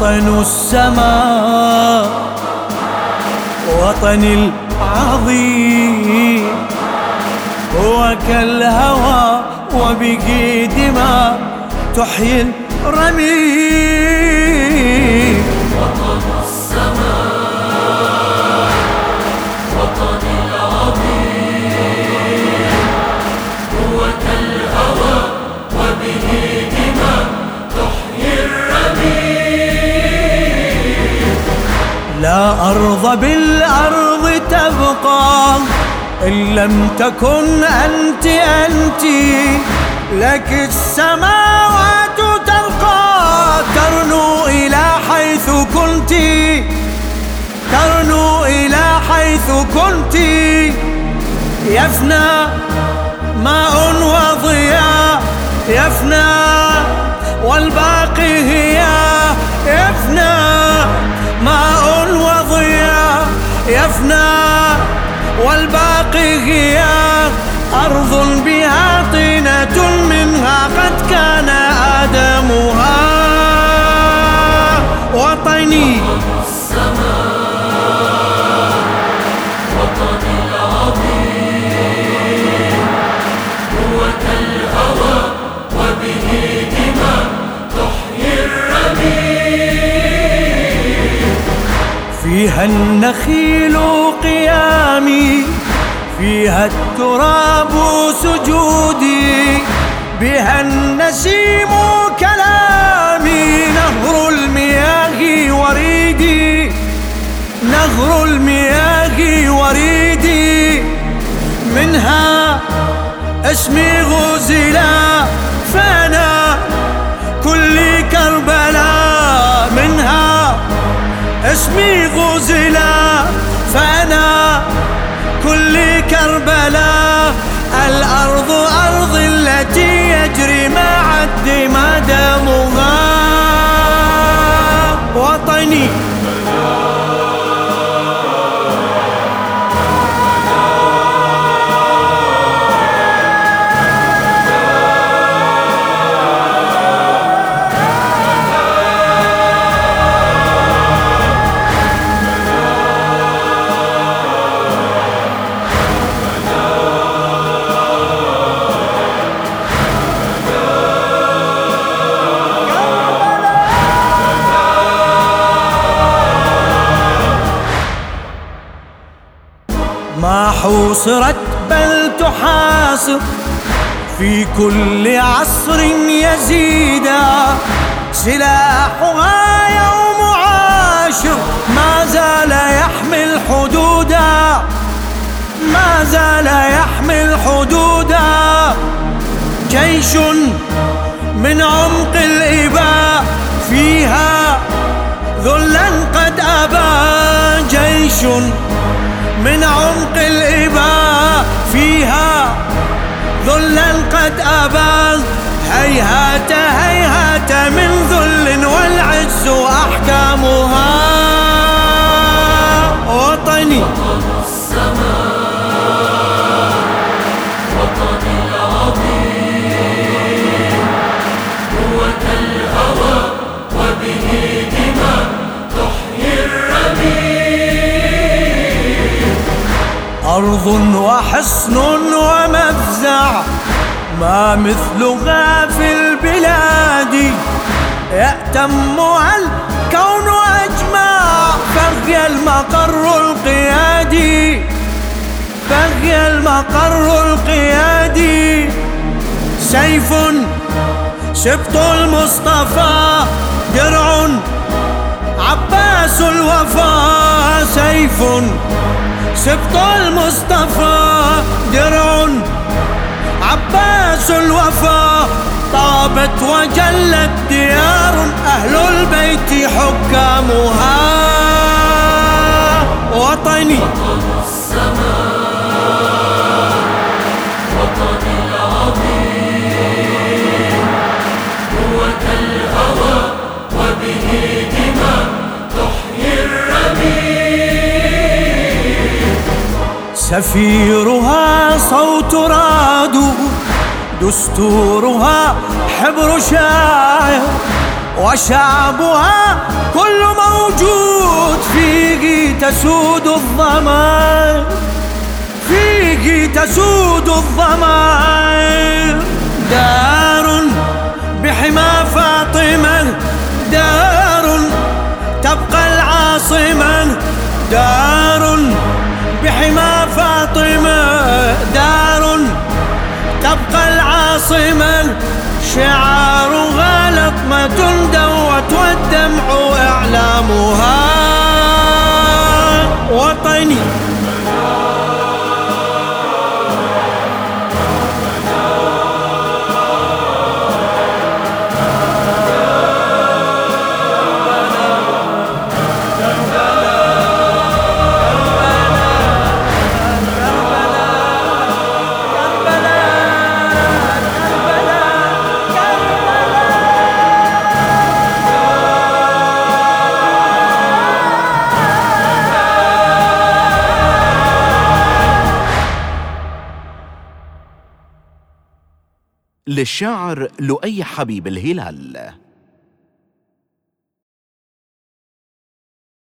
وطن السماء وطن العظيم هو كالهوى وبه دماء تحيي الرميم. لا أرض بالأرض تبقى إن لم تكن أنت أنت لك السماوات ترقى. ترنو إلى حيث كنت ترنو إلى حيث كنت. يفنى ماء هي أرض بها طينة منها قد كان آدمها. وطني. وطن العظيم هو كالهوى وبه دماء تحيي الرميم فيها النخيل قيامي. فيها التراب سجودي بها النسيم كلامي نهر المياه وريدي نهر المياه وريدي منها اسمي غزلا فانا كل كربلاء منها اسمي غزلا. كربلاء ما حوصرت بل تحاصر. في كل عصر يزيدا سلاحها يوم عاشر. ما زال يحمل حدودا. ما زال يحمل حدودا. جيش من عمق الإباء فيها ذلا قد أبى. جيش من عمق الإباء فيها ذلا قد أبى هيهات هيهات من ذل والعز أحكامها أرض وحصن ومفزع ما مثلها في البلاد. يأتمها الكون أجمع فهي المقر القيادي. فهي المقر القيادي. سيف سبط المصطفى درع عباس الوفا. سيف سبط المصطفى درع. عباس الوفا طابت وجلت ديار أهل البيت حكامها. سفيرها صوت راد دستورها حبر شاعر وشعبها كل موجود فيه تسود الضمائر فيه تسود الضمائر. دار بحمى فاطمة دار العاصمة شعارها لطمة دوت والدمع إعلامها. وطني. للشاعر لؤي حبيب الهلال.